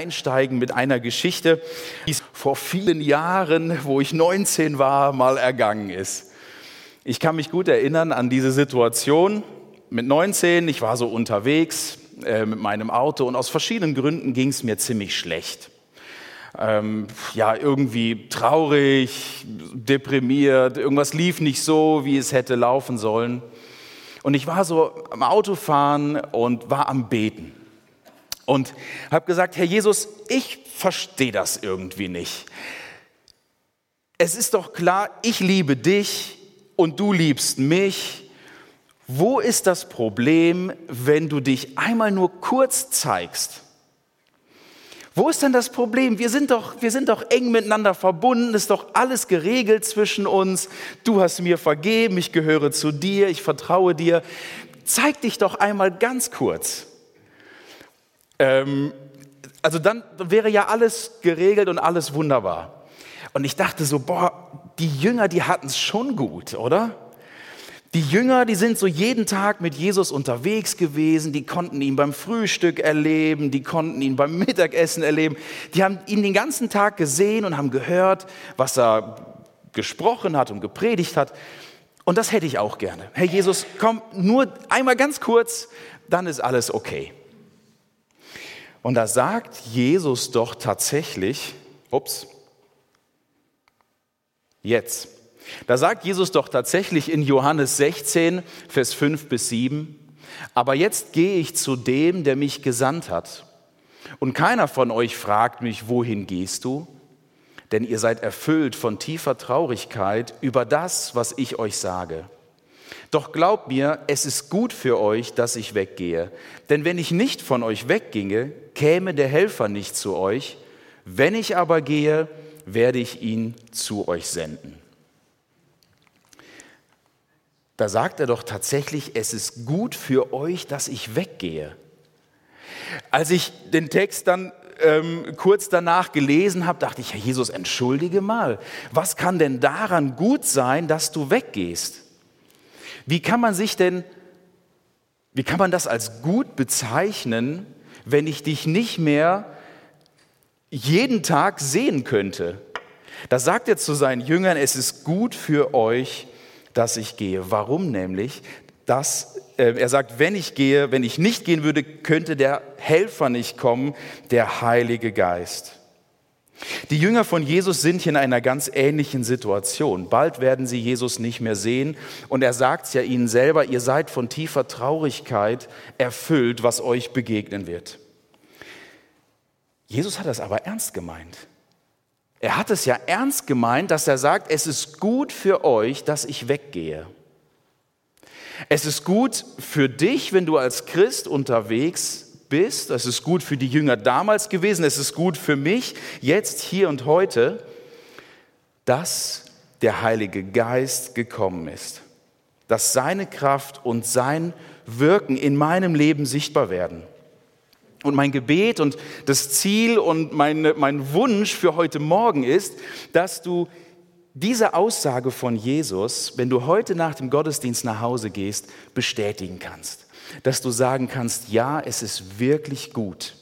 Einsteigen mit einer Geschichte, die vor vielen Jahren, wo ich 19 war, mal ergangen ist. Ich kann mich gut erinnern an diese Situation. Mit 19, ich war so unterwegs äh, mit meinem Auto und aus verschiedenen Gründen ging es mir ziemlich schlecht. Ähm, ja, irgendwie traurig, deprimiert, irgendwas lief nicht so, wie es hätte laufen sollen. Und ich war so am Autofahren und war am Beten und habe gesagt, Herr Jesus, ich verstehe das irgendwie nicht. Es ist doch klar, ich liebe dich und du liebst mich. Wo ist das Problem, wenn du dich einmal nur kurz zeigst? Wo ist denn das Problem? Wir sind doch, wir sind doch eng miteinander verbunden, ist doch alles geregelt zwischen uns. Du hast mir vergeben, ich gehöre zu dir, ich vertraue dir. Zeig dich doch einmal ganz kurz. Ähm, also dann wäre ja alles geregelt und alles wunderbar. Und ich dachte so, boah, die Jünger, die hatten es schon gut, oder? Die Jünger, die sind so jeden Tag mit Jesus unterwegs gewesen, die konnten ihn beim Frühstück erleben, die konnten ihn beim Mittagessen erleben, die haben ihn den ganzen Tag gesehen und haben gehört, was er gesprochen hat und gepredigt hat. Und das hätte ich auch gerne. Herr Jesus, komm nur einmal ganz kurz, dann ist alles okay. Und da sagt Jesus doch tatsächlich, ups, jetzt, da sagt Jesus doch tatsächlich in Johannes 16, Vers 5 bis 7, aber jetzt gehe ich zu dem, der mich gesandt hat. Und keiner von euch fragt mich, wohin gehst du? Denn ihr seid erfüllt von tiefer Traurigkeit über das, was ich euch sage. Doch glaubt mir, es ist gut für euch, dass ich weggehe. Denn wenn ich nicht von euch wegginge, käme der Helfer nicht zu euch. Wenn ich aber gehe, werde ich ihn zu euch senden. Da sagt er doch tatsächlich, es ist gut für euch, dass ich weggehe. Als ich den Text dann ähm, kurz danach gelesen habe, dachte ich, Herr Jesus, entschuldige mal, was kann denn daran gut sein, dass du weggehst? Wie kann man sich denn, wie kann man das als gut bezeichnen, wenn ich dich nicht mehr jeden Tag sehen könnte? Da sagt er zu seinen Jüngern, es ist gut für euch, dass ich gehe. Warum nämlich? Dass, äh, er sagt, wenn ich gehe, wenn ich nicht gehen würde, könnte der Helfer nicht kommen, der Heilige Geist. Die Jünger von Jesus sind hier in einer ganz ähnlichen Situation. Bald werden sie Jesus nicht mehr sehen und er sagt es ja ihnen selber, ihr seid von tiefer Traurigkeit erfüllt, was euch begegnen wird. Jesus hat das aber ernst gemeint. Er hat es ja ernst gemeint, dass er sagt, es ist gut für euch, dass ich weggehe. Es ist gut für dich, wenn du als Christ unterwegs bist. Es ist gut für die Jünger damals gewesen. Es ist gut für mich jetzt, hier und heute, dass der Heilige Geist gekommen ist. Dass seine Kraft und sein Wirken in meinem Leben sichtbar werden. Und mein Gebet und das Ziel und meine, mein Wunsch für heute Morgen ist, dass du diese Aussage von Jesus, wenn du heute nach dem Gottesdienst nach Hause gehst, bestätigen kannst dass du sagen kannst, ja, es ist wirklich gut,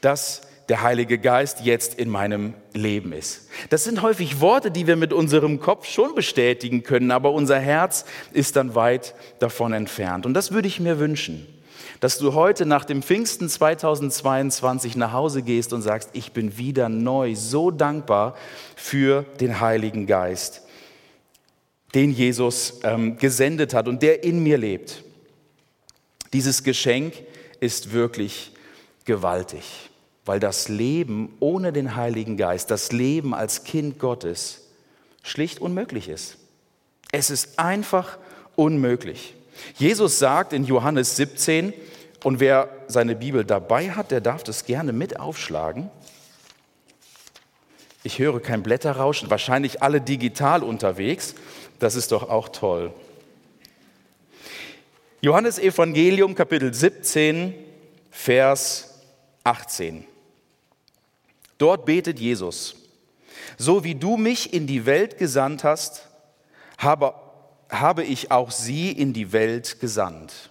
dass der Heilige Geist jetzt in meinem Leben ist. Das sind häufig Worte, die wir mit unserem Kopf schon bestätigen können, aber unser Herz ist dann weit davon entfernt. Und das würde ich mir wünschen, dass du heute nach dem Pfingsten 2022 nach Hause gehst und sagst, ich bin wieder neu, so dankbar für den Heiligen Geist, den Jesus ähm, gesendet hat und der in mir lebt. Dieses Geschenk ist wirklich gewaltig, weil das Leben ohne den Heiligen Geist, das Leben als Kind Gottes, schlicht unmöglich ist. Es ist einfach unmöglich. Jesus sagt in Johannes 17, Und wer seine Bibel dabei hat, der darf das gerne mit aufschlagen. Ich höre kein Blätterrauschen, wahrscheinlich alle digital unterwegs. Das ist doch auch toll. Johannes Evangelium Kapitel 17, Vers 18. Dort betet Jesus, so wie du mich in die Welt gesandt hast, habe, habe ich auch sie in die Welt gesandt.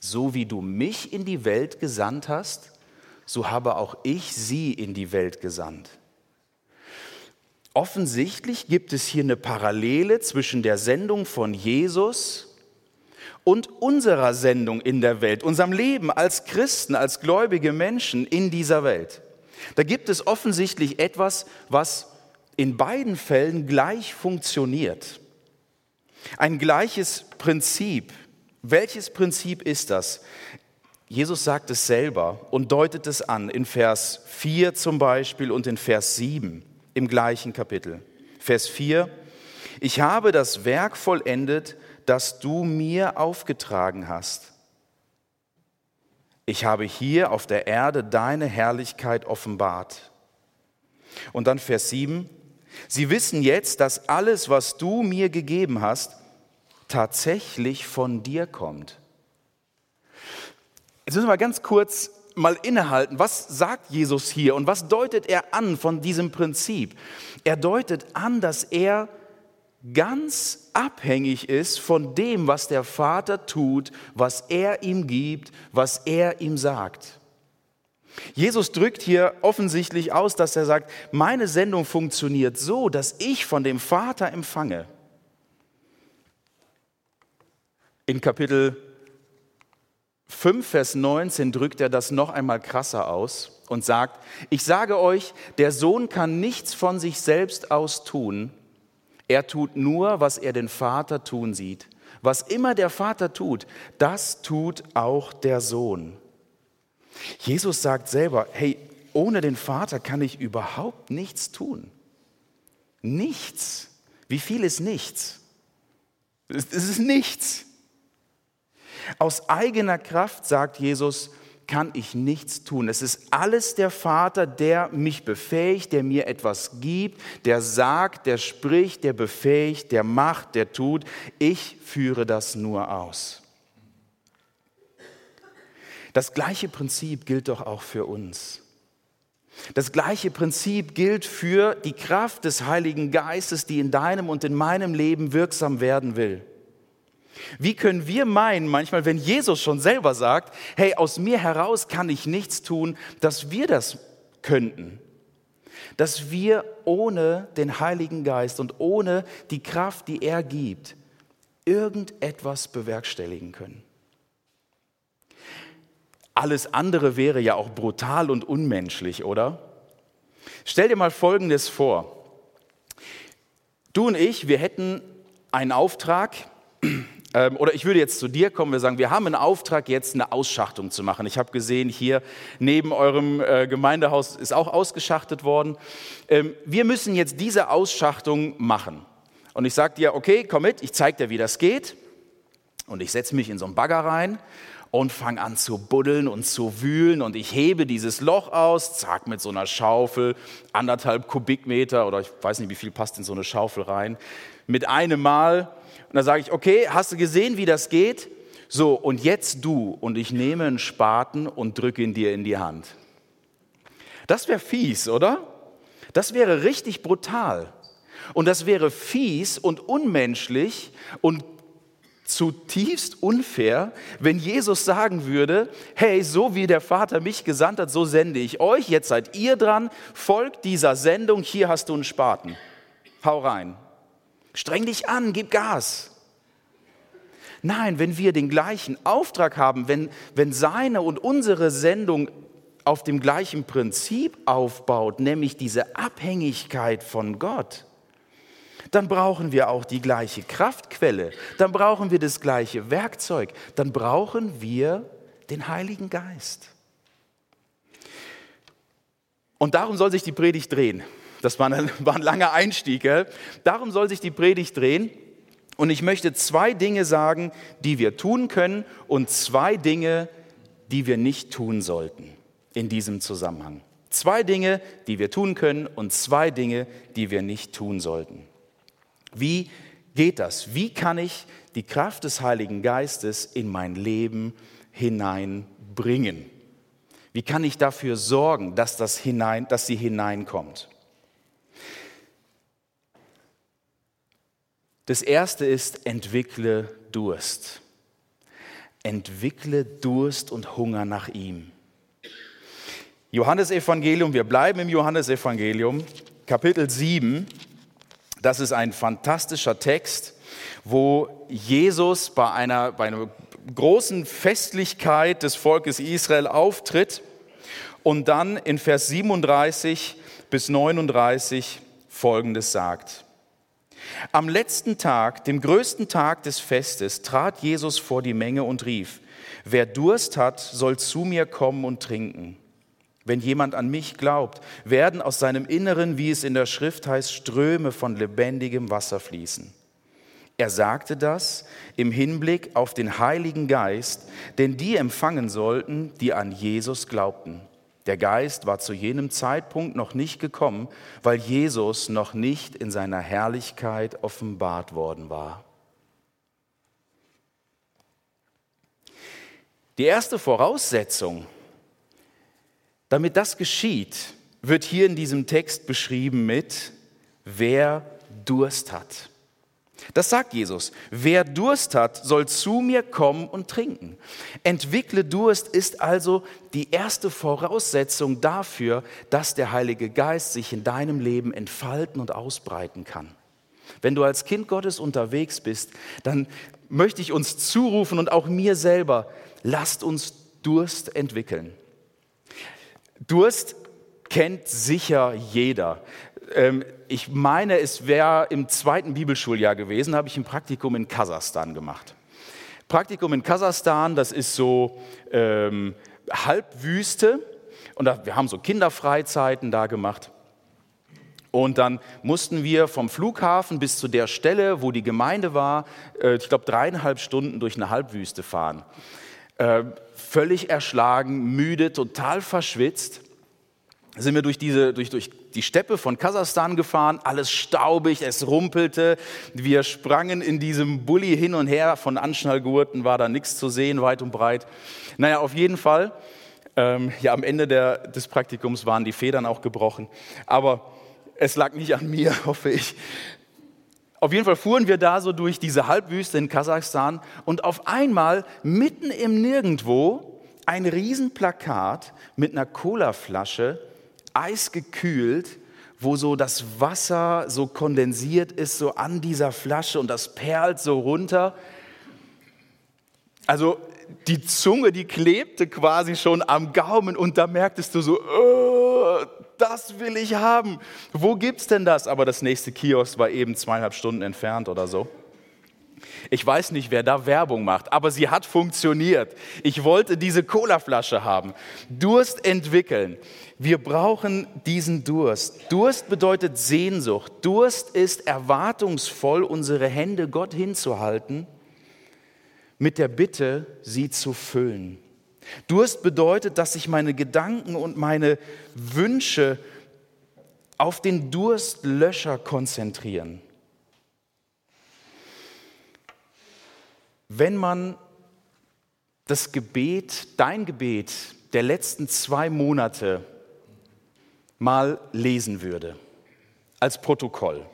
So wie du mich in die Welt gesandt hast, so habe auch ich sie in die Welt gesandt. Offensichtlich gibt es hier eine Parallele zwischen der Sendung von Jesus und unserer Sendung in der Welt, unserem Leben als Christen, als gläubige Menschen in dieser Welt. Da gibt es offensichtlich etwas, was in beiden Fällen gleich funktioniert. Ein gleiches Prinzip. Welches Prinzip ist das? Jesus sagt es selber und deutet es an in Vers 4 zum Beispiel und in Vers 7 im gleichen Kapitel. Vers 4, ich habe das Werk vollendet, das du mir aufgetragen hast. Ich habe hier auf der Erde deine Herrlichkeit offenbart. Und dann Vers 7, sie wissen jetzt, dass alles, was du mir gegeben hast, tatsächlich von dir kommt. Jetzt müssen wir ganz kurz mal innehalten, was sagt Jesus hier und was deutet er an von diesem Prinzip? Er deutet an, dass er ganz abhängig ist von dem, was der Vater tut, was er ihm gibt, was er ihm sagt. Jesus drückt hier offensichtlich aus, dass er sagt, meine Sendung funktioniert so, dass ich von dem Vater empfange. In Kapitel 5, Vers 19 drückt er das noch einmal krasser aus und sagt, ich sage euch, der Sohn kann nichts von sich selbst aus tun, er tut nur, was er den Vater tun sieht. Was immer der Vater tut, das tut auch der Sohn. Jesus sagt selber, hey, ohne den Vater kann ich überhaupt nichts tun. Nichts. Wie viel ist nichts? Es ist nichts. Aus eigener Kraft, sagt Jesus, kann ich nichts tun. Es ist alles der Vater, der mich befähigt, der mir etwas gibt, der sagt, der spricht, der befähigt, der macht, der tut. Ich führe das nur aus. Das gleiche Prinzip gilt doch auch für uns. Das gleiche Prinzip gilt für die Kraft des Heiligen Geistes, die in deinem und in meinem Leben wirksam werden will. Wie können wir meinen, manchmal, wenn Jesus schon selber sagt, hey, aus mir heraus kann ich nichts tun, dass wir das könnten? Dass wir ohne den Heiligen Geist und ohne die Kraft, die er gibt, irgendetwas bewerkstelligen können. Alles andere wäre ja auch brutal und unmenschlich, oder? Stell dir mal Folgendes vor. Du und ich, wir hätten einen Auftrag, ähm, oder ich würde jetzt zu dir kommen, wir sagen, wir haben einen Auftrag, jetzt eine Ausschachtung zu machen. Ich habe gesehen, hier neben eurem äh, Gemeindehaus ist auch ausgeschachtet worden. Ähm, wir müssen jetzt diese Ausschachtung machen. Und ich sage dir, okay, komm mit, ich zeige dir, wie das geht. Und ich setze mich in so einen Bagger rein und fange an zu buddeln und zu wühlen und ich hebe dieses Loch aus, zack, mit so einer Schaufel, anderthalb Kubikmeter oder ich weiß nicht, wie viel passt in so eine Schaufel rein, mit einem Mal und dann sage ich, okay, hast du gesehen, wie das geht? So, und jetzt du. Und ich nehme einen Spaten und drücke ihn dir in die Hand. Das wäre fies, oder? Das wäre richtig brutal. Und das wäre fies und unmenschlich und zutiefst unfair, wenn Jesus sagen würde, hey, so wie der Vater mich gesandt hat, so sende ich euch, jetzt seid ihr dran, folgt dieser Sendung, hier hast du einen Spaten. Hau rein. Streng dich an, gib Gas. Nein, wenn wir den gleichen Auftrag haben, wenn, wenn seine und unsere Sendung auf dem gleichen Prinzip aufbaut, nämlich diese Abhängigkeit von Gott, dann brauchen wir auch die gleiche Kraftquelle, dann brauchen wir das gleiche Werkzeug, dann brauchen wir den Heiligen Geist. Und darum soll sich die Predigt drehen. Das war, eine, war ein langer Einstieg. Gell? Darum soll sich die Predigt drehen. Und ich möchte zwei Dinge sagen, die wir tun können und zwei Dinge, die wir nicht tun sollten in diesem Zusammenhang. Zwei Dinge, die wir tun können und zwei Dinge, die wir nicht tun sollten. Wie geht das? Wie kann ich die Kraft des Heiligen Geistes in mein Leben hineinbringen? Wie kann ich dafür sorgen, dass, das hinein, dass sie hineinkommt? Das erste ist, entwickle Durst. Entwickle Durst und Hunger nach ihm. Johannesevangelium, wir bleiben im Johannesevangelium, Kapitel 7. Das ist ein fantastischer Text, wo Jesus bei einer, bei einer großen Festlichkeit des Volkes Israel auftritt und dann in Vers 37 bis 39 Folgendes sagt. Am letzten Tag, dem größten Tag des Festes, trat Jesus vor die Menge und rief, wer Durst hat, soll zu mir kommen und trinken. Wenn jemand an mich glaubt, werden aus seinem Inneren, wie es in der Schrift heißt, Ströme von lebendigem Wasser fließen. Er sagte das im Hinblick auf den Heiligen Geist, den die empfangen sollten, die an Jesus glaubten. Der Geist war zu jenem Zeitpunkt noch nicht gekommen, weil Jesus noch nicht in seiner Herrlichkeit offenbart worden war. Die erste Voraussetzung, damit das geschieht, wird hier in diesem Text beschrieben mit, wer Durst hat. Das sagt Jesus. Wer Durst hat, soll zu mir kommen und trinken. Entwickle Durst ist also die erste Voraussetzung dafür, dass der Heilige Geist sich in deinem Leben entfalten und ausbreiten kann. Wenn du als Kind Gottes unterwegs bist, dann möchte ich uns zurufen und auch mir selber, lasst uns Durst entwickeln. Durst kennt sicher jeder. Ähm, ich meine, es wäre im zweiten Bibelschuljahr gewesen, habe ich ein Praktikum in Kasachstan gemacht. Praktikum in Kasachstan, das ist so ähm, Halbwüste und da, wir haben so Kinderfreizeiten da gemacht. Und dann mussten wir vom Flughafen bis zu der Stelle, wo die Gemeinde war, äh, ich glaube dreieinhalb Stunden durch eine Halbwüste fahren. Äh, völlig erschlagen, müde, total verschwitzt sind wir durch, diese, durch, durch die Steppe von Kasachstan gefahren, alles staubig, es rumpelte. Wir sprangen in diesem Bulli hin und her, von Anschnallgurten war da nichts zu sehen, weit und breit. Naja, auf jeden Fall, ähm, ja, am Ende der, des Praktikums waren die Federn auch gebrochen. Aber es lag nicht an mir, hoffe ich. Auf jeden Fall fuhren wir da so durch diese Halbwüste in Kasachstan und auf einmal mitten im Nirgendwo ein Riesenplakat mit einer Colaflasche eisgekühlt, wo so das Wasser so kondensiert ist, so an dieser Flasche und das perlt so runter. Also die Zunge, die klebte quasi schon am Gaumen und da merktest du so, oh, das will ich haben. Wo gibt's denn das? Aber das nächste Kiosk war eben zweieinhalb Stunden entfernt oder so. Ich weiß nicht, wer da Werbung macht, aber sie hat funktioniert. Ich wollte diese Colaflasche haben. Durst entwickeln. Wir brauchen diesen Durst. Durst bedeutet Sehnsucht. Durst ist erwartungsvoll, unsere Hände Gott hinzuhalten, mit der Bitte, sie zu füllen. Durst bedeutet, dass sich meine Gedanken und meine Wünsche auf den Durstlöscher konzentrieren. Wenn man das Gebet, dein Gebet der letzten zwei Monate mal lesen würde, als Protokoll.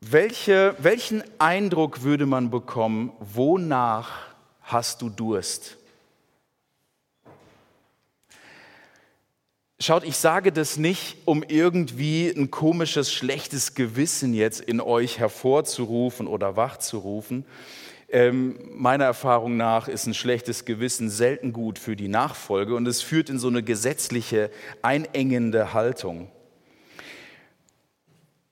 Welche, welchen Eindruck würde man bekommen, wonach hast du Durst? Schaut, ich sage das nicht, um irgendwie ein komisches, schlechtes Gewissen jetzt in euch hervorzurufen oder wachzurufen. Ähm, meiner Erfahrung nach ist ein schlechtes Gewissen selten gut für die Nachfolge und es führt in so eine gesetzliche, einengende Haltung.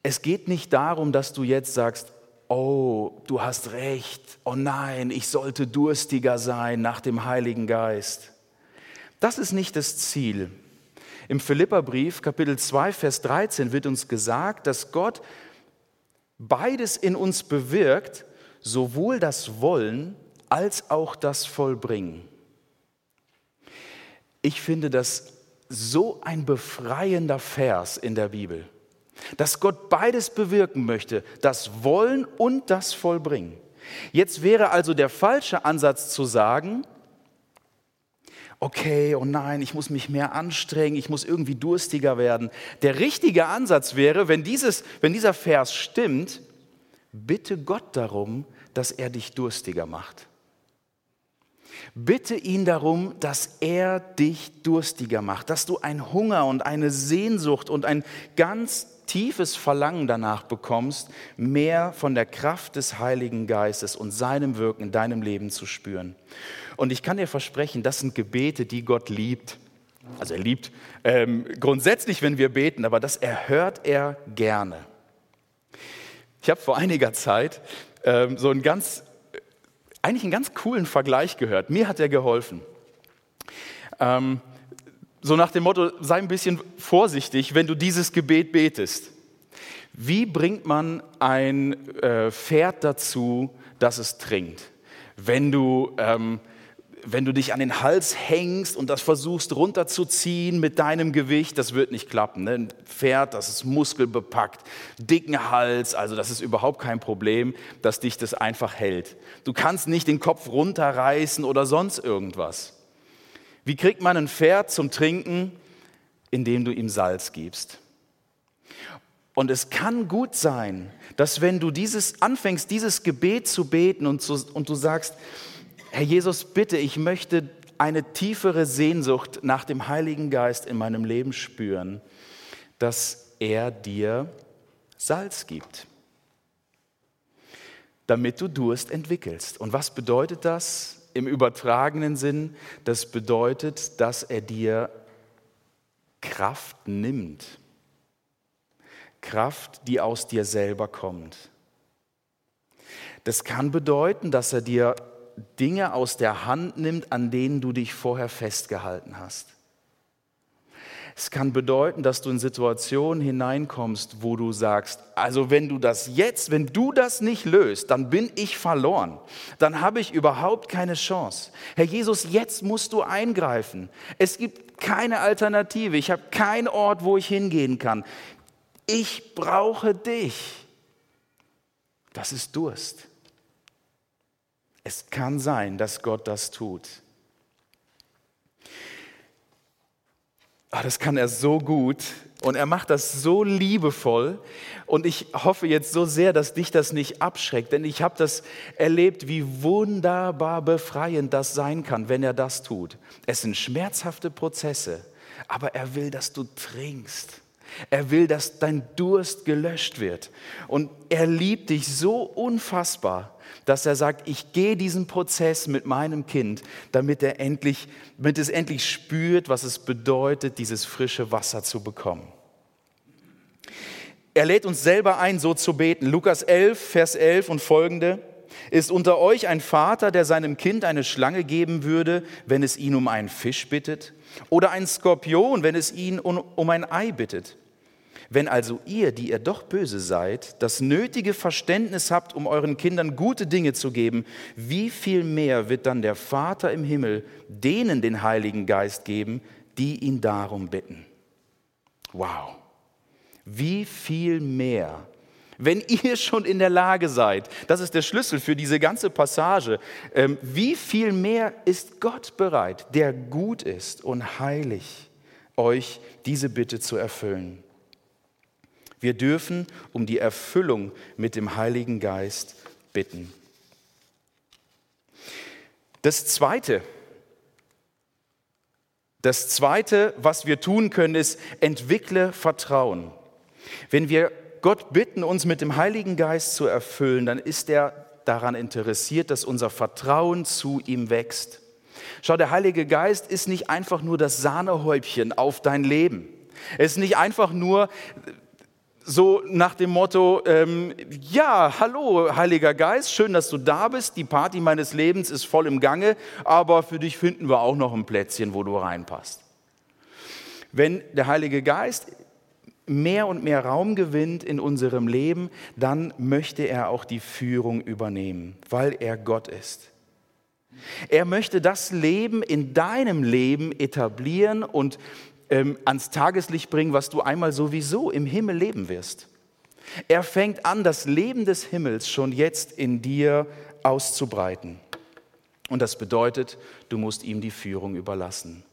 Es geht nicht darum, dass du jetzt sagst, oh, du hast recht, oh nein, ich sollte durstiger sein nach dem Heiligen Geist. Das ist nicht das Ziel. Im Philipperbrief Kapitel 2, Vers 13 wird uns gesagt, dass Gott beides in uns bewirkt, sowohl das Wollen als auch das Vollbringen. Ich finde das so ein befreiender Vers in der Bibel, dass Gott beides bewirken möchte, das Wollen und das Vollbringen. Jetzt wäre also der falsche Ansatz zu sagen, okay, oh nein, ich muss mich mehr anstrengen, ich muss irgendwie durstiger werden. Der richtige Ansatz wäre, wenn, dieses, wenn dieser Vers stimmt, bitte Gott darum, dass er dich durstiger macht. Bitte ihn darum, dass er dich durstiger macht, dass du einen Hunger und eine Sehnsucht und ein ganz tiefes Verlangen danach bekommst, mehr von der Kraft des Heiligen Geistes und seinem Wirken in deinem Leben zu spüren. Und ich kann dir versprechen, das sind Gebete, die Gott liebt. Also er liebt ähm, grundsätzlich, wenn wir beten, aber das erhört er gerne. Ich habe vor einiger Zeit ähm, so einen ganz, eigentlich einen ganz coolen Vergleich gehört. Mir hat er geholfen. Ähm, so nach dem Motto, sei ein bisschen vorsichtig, wenn du dieses Gebet betest. Wie bringt man ein äh, Pferd dazu, dass es trinkt? Wenn du, ähm, wenn du dich an den Hals hängst und das versuchst runterzuziehen mit deinem Gewicht, das wird nicht klappen. Ne? Ein Pferd, das ist muskelbepackt, dicken Hals, also das ist überhaupt kein Problem, dass dich das einfach hält. Du kannst nicht den Kopf runterreißen oder sonst irgendwas. Wie kriegt man ein Pferd zum Trinken? Indem du ihm Salz gibst. Und es kann gut sein, dass wenn du dieses anfängst, dieses Gebet zu beten und, zu, und du sagst, Herr Jesus, bitte, ich möchte eine tiefere Sehnsucht nach dem Heiligen Geist in meinem Leben spüren, dass er dir Salz gibt, damit du Durst entwickelst. Und was bedeutet das? Im übertragenen Sinn, das bedeutet, dass er dir Kraft nimmt. Kraft, die aus dir selber kommt. Das kann bedeuten, dass er dir Dinge aus der Hand nimmt, an denen du dich vorher festgehalten hast. Es kann bedeuten, dass du in Situationen hineinkommst, wo du sagst, also wenn du das jetzt, wenn du das nicht löst, dann bin ich verloren. Dann habe ich überhaupt keine Chance. Herr Jesus, jetzt musst du eingreifen. Es gibt keine Alternative. Ich habe keinen Ort, wo ich hingehen kann. Ich brauche dich. Das ist Durst. Es kann sein, dass Gott das tut. Oh, das kann er so gut und er macht das so liebevoll. Und ich hoffe jetzt so sehr, dass dich das nicht abschreckt, denn ich habe das erlebt, wie wunderbar befreiend das sein kann, wenn er das tut. Es sind schmerzhafte Prozesse, aber er will, dass du trinkst. Er will, dass dein Durst gelöscht wird. Und er liebt dich so unfassbar, dass er sagt, ich gehe diesen Prozess mit meinem Kind, damit, er endlich, damit es endlich spürt, was es bedeutet, dieses frische Wasser zu bekommen. Er lädt uns selber ein, so zu beten. Lukas 11, Vers 11 und folgende. Ist unter euch ein Vater, der seinem Kind eine Schlange geben würde, wenn es ihn um einen Fisch bittet? Oder ein Skorpion, wenn es ihn um ein Ei bittet? Wenn also ihr, die ihr doch böse seid, das nötige Verständnis habt, um euren Kindern gute Dinge zu geben, wie viel mehr wird dann der Vater im Himmel denen den Heiligen Geist geben, die ihn darum bitten? Wow. Wie viel mehr wenn ihr schon in der Lage seid, das ist der Schlüssel für diese ganze Passage, ähm, wie viel mehr ist Gott bereit, der gut ist und heilig, euch diese Bitte zu erfüllen? Wir dürfen um die Erfüllung mit dem Heiligen Geist bitten. Das Zweite, das Zweite, was wir tun können, ist, entwickle Vertrauen. Wenn wir Gott bitten, uns mit dem Heiligen Geist zu erfüllen, dann ist er daran interessiert, dass unser Vertrauen zu ihm wächst. Schau, der Heilige Geist ist nicht einfach nur das Sahnehäubchen auf dein Leben. Er ist nicht einfach nur so nach dem Motto, ähm, ja, hallo Heiliger Geist, schön, dass du da bist, die Party meines Lebens ist voll im Gange, aber für dich finden wir auch noch ein Plätzchen, wo du reinpasst. Wenn der Heilige Geist mehr und mehr Raum gewinnt in unserem Leben, dann möchte er auch die Führung übernehmen, weil er Gott ist. Er möchte das Leben in deinem Leben etablieren und ähm, ans Tageslicht bringen, was du einmal sowieso im Himmel leben wirst. Er fängt an, das Leben des Himmels schon jetzt in dir auszubreiten. Und das bedeutet, du musst ihm die Führung überlassen.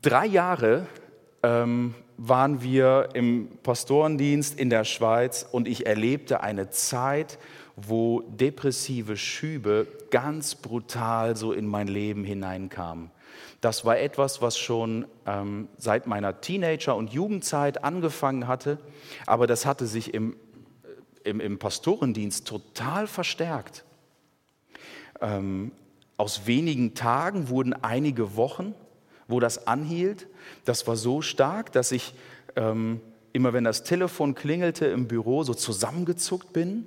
Drei Jahre ähm, waren wir im Pastorendienst in der Schweiz und ich erlebte eine Zeit, wo depressive Schübe ganz brutal so in mein Leben hineinkamen. Das war etwas, was schon ähm, seit meiner Teenager- und Jugendzeit angefangen hatte, aber das hatte sich im, äh, im, im Pastorendienst total verstärkt. Ähm, aus wenigen Tagen wurden einige Wochen, wo das anhielt. Das war so stark, dass ich ähm, immer, wenn das Telefon klingelte im Büro, so zusammengezuckt bin.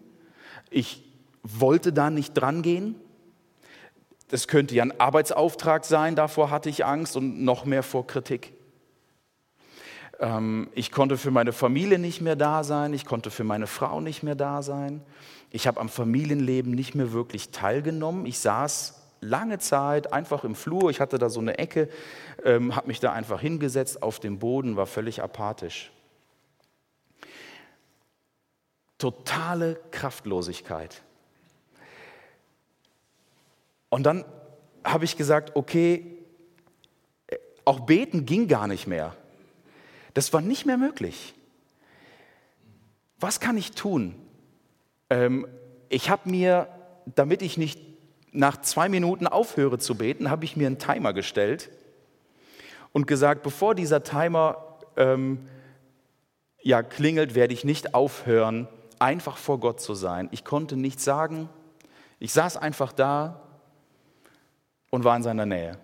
Ich wollte da nicht drangehen. Das könnte ja ein Arbeitsauftrag sein, davor hatte ich Angst und noch mehr vor Kritik. Ähm, ich konnte für meine Familie nicht mehr da sein, ich konnte für meine Frau nicht mehr da sein. Ich habe am Familienleben nicht mehr wirklich teilgenommen. Ich saß lange Zeit einfach im Flur, ich hatte da so eine Ecke, ähm, habe mich da einfach hingesetzt auf dem Boden, war völlig apathisch. Totale Kraftlosigkeit. Und dann habe ich gesagt, okay, auch beten ging gar nicht mehr. Das war nicht mehr möglich. Was kann ich tun? Ähm, ich habe mir, damit ich nicht nach zwei Minuten aufhöre zu beten, habe ich mir einen Timer gestellt und gesagt, bevor dieser Timer ähm, ja, klingelt, werde ich nicht aufhören, einfach vor Gott zu sein. Ich konnte nichts sagen. Ich saß einfach da und war in seiner Nähe.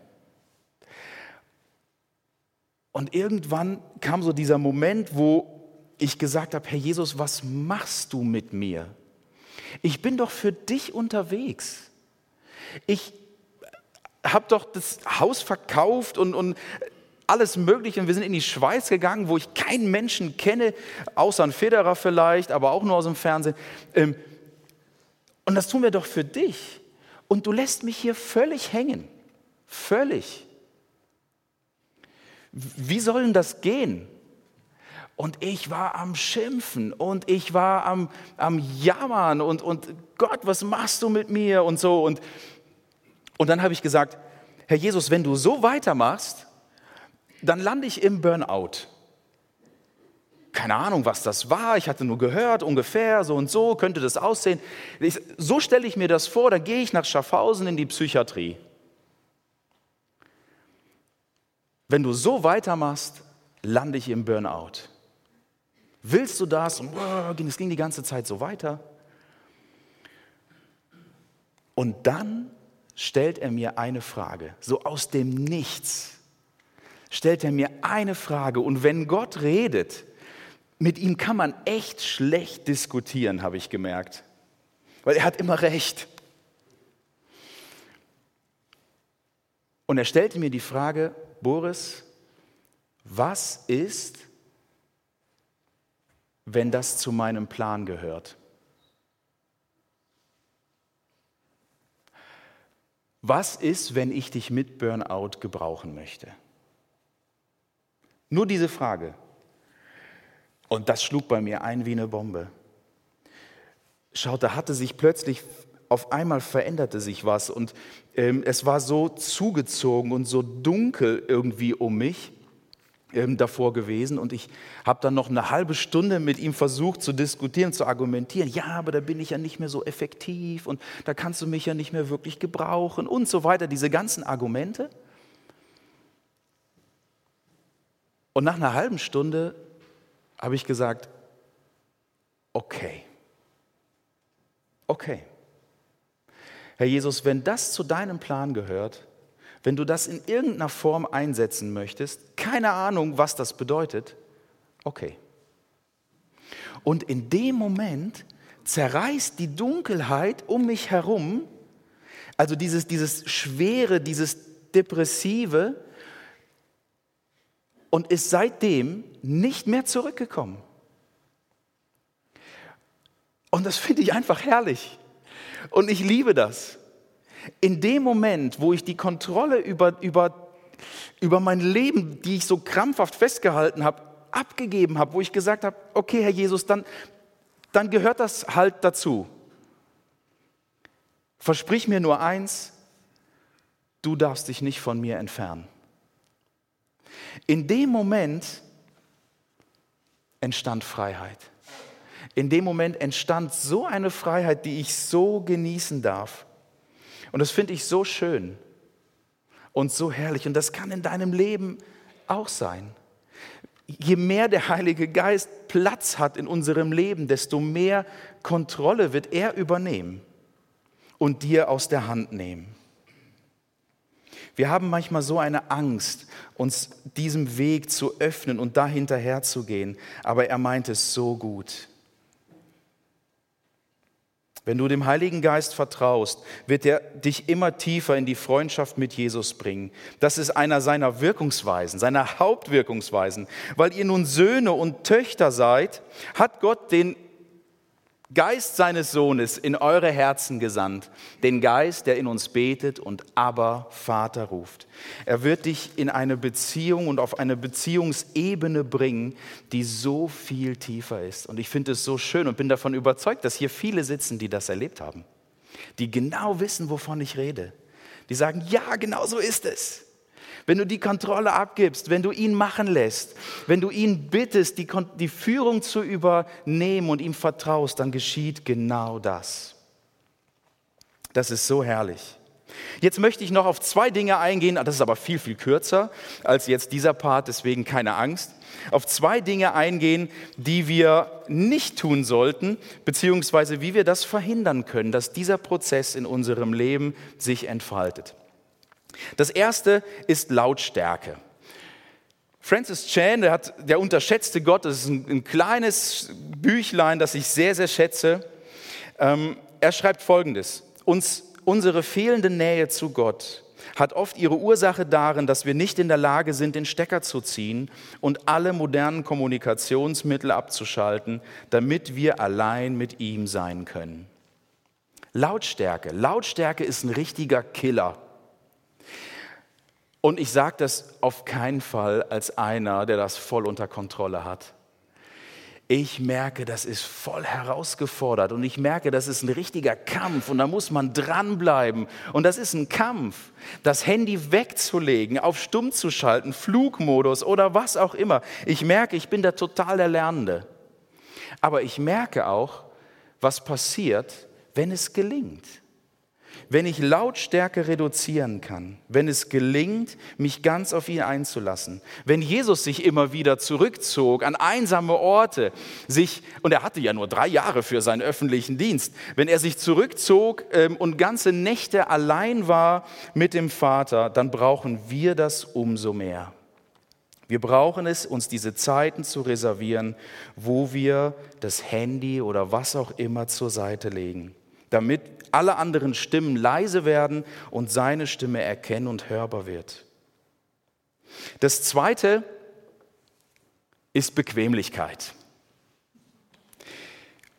Und irgendwann kam so dieser Moment, wo ich gesagt habe, Herr Jesus, was machst du mit mir? Ich bin doch für dich unterwegs. Ich habe doch das Haus verkauft und, und alles Mögliche. Und wir sind in die Schweiz gegangen, wo ich keinen Menschen kenne, außer ein Federer vielleicht, aber auch nur aus dem Fernsehen. Ähm, und das tun wir doch für dich und du lässt mich hier völlig hängen. Völlig. Wie soll denn das gehen? Und ich war am Schimpfen und ich war am, am Jammern und, und Gott, was machst du mit mir und so. Und, und dann habe ich gesagt, Herr Jesus, wenn du so weitermachst, dann lande ich im Burnout keine Ahnung, was das war. Ich hatte nur gehört, ungefähr so und so könnte das aussehen. Ich, so stelle ich mir das vor, da gehe ich nach Schaffhausen in die Psychiatrie. Wenn du so weitermachst, lande ich im Burnout. Willst du das? Es ging die ganze Zeit so weiter. Und dann stellt er mir eine Frage, so aus dem Nichts stellt er mir eine Frage. Und wenn Gott redet, mit ihm kann man echt schlecht diskutieren, habe ich gemerkt. Weil er hat immer recht. Und er stellte mir die Frage, Boris, was ist, wenn das zu meinem Plan gehört? Was ist, wenn ich dich mit Burnout gebrauchen möchte? Nur diese Frage. Und das schlug bei mir ein wie eine Bombe. Schaut, da hatte sich plötzlich, auf einmal veränderte sich was und ähm, es war so zugezogen und so dunkel irgendwie um mich ähm, davor gewesen und ich habe dann noch eine halbe Stunde mit ihm versucht zu diskutieren, zu argumentieren. Ja, aber da bin ich ja nicht mehr so effektiv und da kannst du mich ja nicht mehr wirklich gebrauchen und so weiter. Diese ganzen Argumente. Und nach einer halben Stunde habe ich gesagt, okay, okay. Herr Jesus, wenn das zu deinem Plan gehört, wenn du das in irgendeiner Form einsetzen möchtest, keine Ahnung, was das bedeutet, okay. Und in dem Moment zerreißt die Dunkelheit um mich herum, also dieses, dieses Schwere, dieses Depressive, und ist seitdem nicht mehr zurückgekommen. Und das finde ich einfach herrlich. Und ich liebe das. In dem Moment, wo ich die Kontrolle über, über, über mein Leben, die ich so krampfhaft festgehalten habe, abgegeben habe, wo ich gesagt habe, okay, Herr Jesus, dann, dann gehört das halt dazu. Versprich mir nur eins, du darfst dich nicht von mir entfernen. In dem Moment entstand Freiheit. In dem Moment entstand so eine Freiheit, die ich so genießen darf. Und das finde ich so schön und so herrlich. Und das kann in deinem Leben auch sein. Je mehr der Heilige Geist Platz hat in unserem Leben, desto mehr Kontrolle wird er übernehmen und dir aus der Hand nehmen. Wir haben manchmal so eine Angst, uns diesem Weg zu öffnen und da hinterher zu gehen, aber er meint es so gut. Wenn du dem Heiligen Geist vertraust, wird er dich immer tiefer in die Freundschaft mit Jesus bringen. Das ist einer seiner Wirkungsweisen, seiner Hauptwirkungsweisen. Weil ihr nun Söhne und Töchter seid, hat Gott den Geist seines Sohnes in eure Herzen gesandt, den Geist, der in uns betet und aber Vater ruft. Er wird dich in eine Beziehung und auf eine Beziehungsebene bringen, die so viel tiefer ist. Und ich finde es so schön und bin davon überzeugt, dass hier viele sitzen, die das erlebt haben, die genau wissen, wovon ich rede. Die sagen, ja, genau so ist es. Wenn du die Kontrolle abgibst, wenn du ihn machen lässt, wenn du ihn bittest, die, die Führung zu übernehmen und ihm vertraust, dann geschieht genau das. Das ist so herrlich. Jetzt möchte ich noch auf zwei Dinge eingehen, das ist aber viel, viel kürzer als jetzt dieser Part, deswegen keine Angst. Auf zwei Dinge eingehen, die wir nicht tun sollten, beziehungsweise wie wir das verhindern können, dass dieser Prozess in unserem Leben sich entfaltet. Das erste ist Lautstärke. Francis Chan, der, hat, der unterschätzte Gott, das ist ein, ein kleines Büchlein, das ich sehr, sehr schätze. Ähm, er schreibt folgendes: Uns, Unsere fehlende Nähe zu Gott hat oft ihre Ursache darin, dass wir nicht in der Lage sind, den Stecker zu ziehen und alle modernen Kommunikationsmittel abzuschalten, damit wir allein mit ihm sein können. Lautstärke. Lautstärke ist ein richtiger Killer. Und ich sage das auf keinen Fall als einer, der das voll unter Kontrolle hat. Ich merke, das ist voll herausgefordert und ich merke, das ist ein richtiger Kampf und da muss man dranbleiben. Und das ist ein Kampf, das Handy wegzulegen, auf stumm zu schalten, Flugmodus oder was auch immer. Ich merke, ich bin da total der Lernende. Aber ich merke auch, was passiert, wenn es gelingt wenn ich Lautstärke reduzieren kann, wenn es gelingt, mich ganz auf ihn einzulassen, wenn Jesus sich immer wieder zurückzog an einsame Orte, sich, und er hatte ja nur drei Jahre für seinen öffentlichen Dienst, wenn er sich zurückzog ähm, und ganze Nächte allein war mit dem Vater, dann brauchen wir das umso mehr. Wir brauchen es, uns diese Zeiten zu reservieren, wo wir das Handy oder was auch immer zur Seite legen damit alle anderen Stimmen leise werden und seine Stimme erkennen und hörbar wird. Das Zweite ist Bequemlichkeit.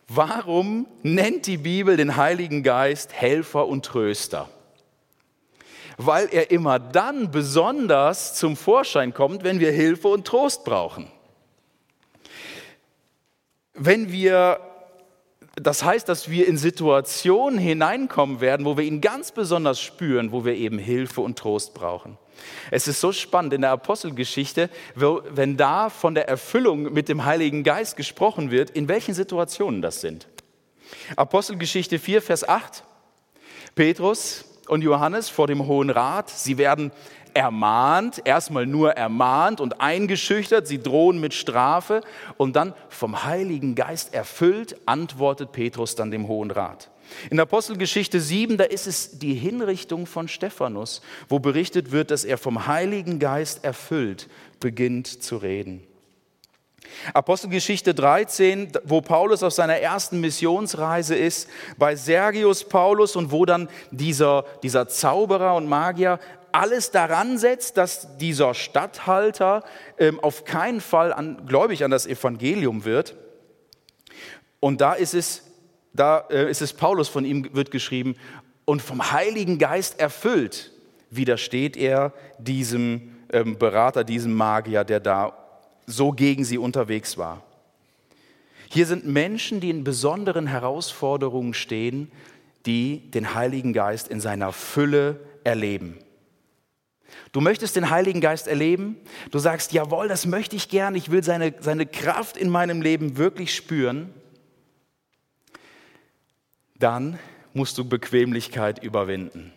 Warum nennt die Bibel den Heiligen Geist Helfer und Tröster? Weil er immer dann besonders zum Vorschein kommt, wenn wir Hilfe und Trost brauchen. Wenn wir das heißt, dass wir in Situationen hineinkommen werden, wo wir ihn ganz besonders spüren, wo wir eben Hilfe und Trost brauchen. Es ist so spannend in der Apostelgeschichte, wenn da von der Erfüllung mit dem Heiligen Geist gesprochen wird, in welchen Situationen das sind. Apostelgeschichte 4, Vers 8. Petrus und Johannes vor dem Hohen Rat, sie werden ermahnt, erstmal nur ermahnt und eingeschüchtert, sie drohen mit Strafe und dann vom Heiligen Geist erfüllt, antwortet Petrus dann dem Hohen Rat. In Apostelgeschichte 7, da ist es die Hinrichtung von Stephanus, wo berichtet wird, dass er vom Heiligen Geist erfüllt beginnt zu reden. Apostelgeschichte 13, wo Paulus auf seiner ersten Missionsreise ist, bei Sergius Paulus und wo dann dieser, dieser Zauberer und Magier alles daran setzt, dass dieser Statthalter ähm, auf keinen Fall an, gläubig an das Evangelium wird. Und da ist es, da äh, ist es Paulus, von ihm wird geschrieben, und vom Heiligen Geist erfüllt, widersteht er diesem ähm, Berater, diesem Magier, der da so gegen sie unterwegs war. Hier sind Menschen, die in besonderen Herausforderungen stehen, die den Heiligen Geist in seiner Fülle erleben. Du möchtest den Heiligen Geist erleben. Du sagst, jawohl, das möchte ich gern. Ich will seine, seine Kraft in meinem Leben wirklich spüren. Dann musst du Bequemlichkeit überwinden.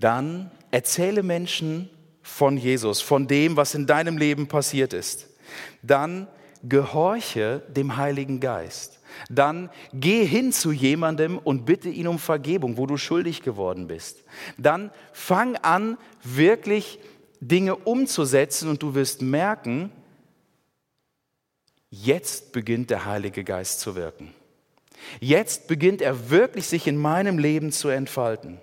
Dann erzähle Menschen von Jesus, von dem, was in deinem Leben passiert ist. Dann gehorche dem Heiligen Geist. Dann geh hin zu jemandem und bitte ihn um Vergebung, wo du schuldig geworden bist. Dann fang an, wirklich Dinge umzusetzen und du wirst merken, jetzt beginnt der Heilige Geist zu wirken. Jetzt beginnt er wirklich sich in meinem Leben zu entfalten.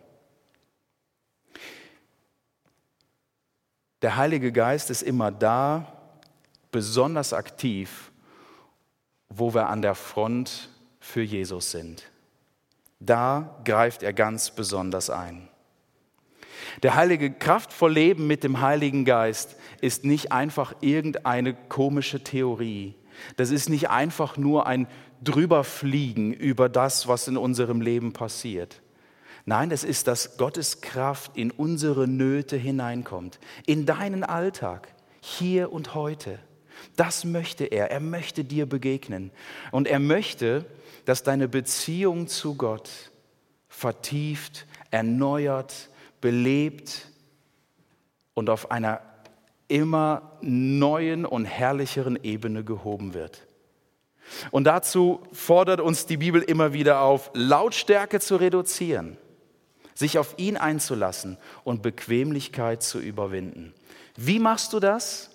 Der Heilige Geist ist immer da, besonders aktiv, wo wir an der Front für Jesus sind. Da greift er ganz besonders ein. Der heilige, kraftvolle Leben mit dem Heiligen Geist ist nicht einfach irgendeine komische Theorie. Das ist nicht einfach nur ein Drüberfliegen über das, was in unserem Leben passiert. Nein, es ist, dass Gottes Kraft in unsere Nöte hineinkommt, in deinen Alltag, hier und heute. Das möchte er. Er möchte dir begegnen. Und er möchte, dass deine Beziehung zu Gott vertieft, erneuert, belebt und auf einer immer neuen und herrlicheren Ebene gehoben wird. Und dazu fordert uns die Bibel immer wieder auf, Lautstärke zu reduzieren, sich auf ihn einzulassen und Bequemlichkeit zu überwinden. Wie machst du das?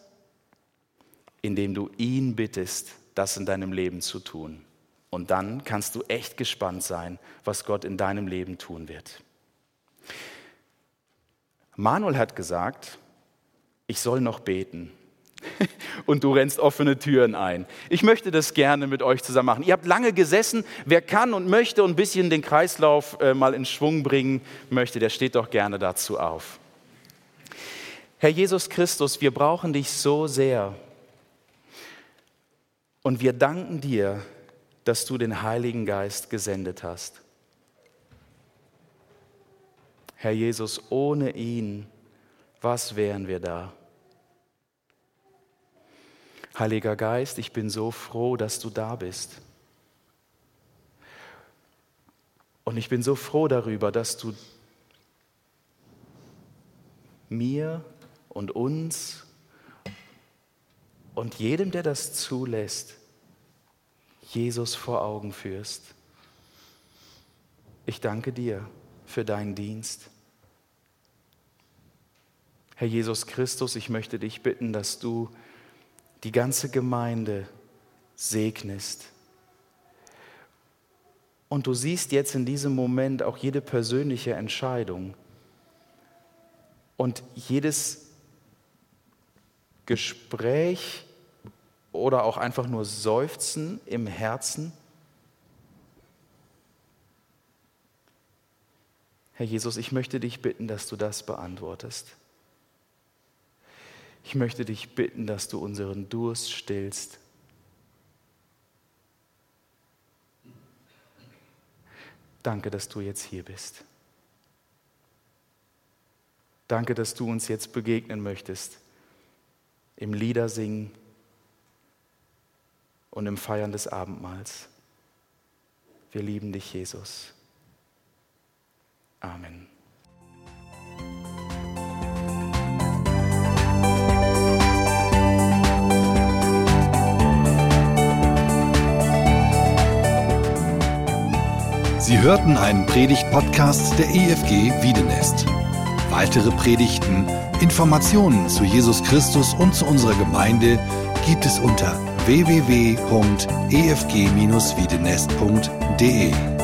Indem du ihn bittest, das in deinem Leben zu tun. Und dann kannst du echt gespannt sein, was Gott in deinem Leben tun wird. Manuel hat gesagt, ich soll noch beten. Und du rennst offene Türen ein. Ich möchte das gerne mit euch zusammen machen. Ihr habt lange gesessen. Wer kann und möchte und ein bisschen den Kreislauf äh, mal in Schwung bringen möchte, der steht doch gerne dazu auf. Herr Jesus Christus, wir brauchen dich so sehr. Und wir danken dir, dass du den Heiligen Geist gesendet hast. Herr Jesus, ohne ihn, was wären wir da? Heiliger Geist, ich bin so froh, dass du da bist. Und ich bin so froh darüber, dass du mir und uns und jedem, der das zulässt, Jesus vor Augen führst. Ich danke dir für deinen Dienst. Herr Jesus Christus, ich möchte dich bitten, dass du die ganze Gemeinde segnest. Und du siehst jetzt in diesem Moment auch jede persönliche Entscheidung und jedes Gespräch, oder auch einfach nur Seufzen im Herzen? Herr Jesus, ich möchte dich bitten, dass du das beantwortest. Ich möchte dich bitten, dass du unseren Durst stillst. Danke, dass du jetzt hier bist. Danke, dass du uns jetzt begegnen möchtest im Liedersingen und im Feiern des Abendmahls. Wir lieben dich, Jesus. Amen. Sie hörten einen Predigt-Podcast der EFG Wiedenest. Weitere Predigten, Informationen zu Jesus Christus und zu unserer Gemeinde gibt es unter www.efg-wiedenest.de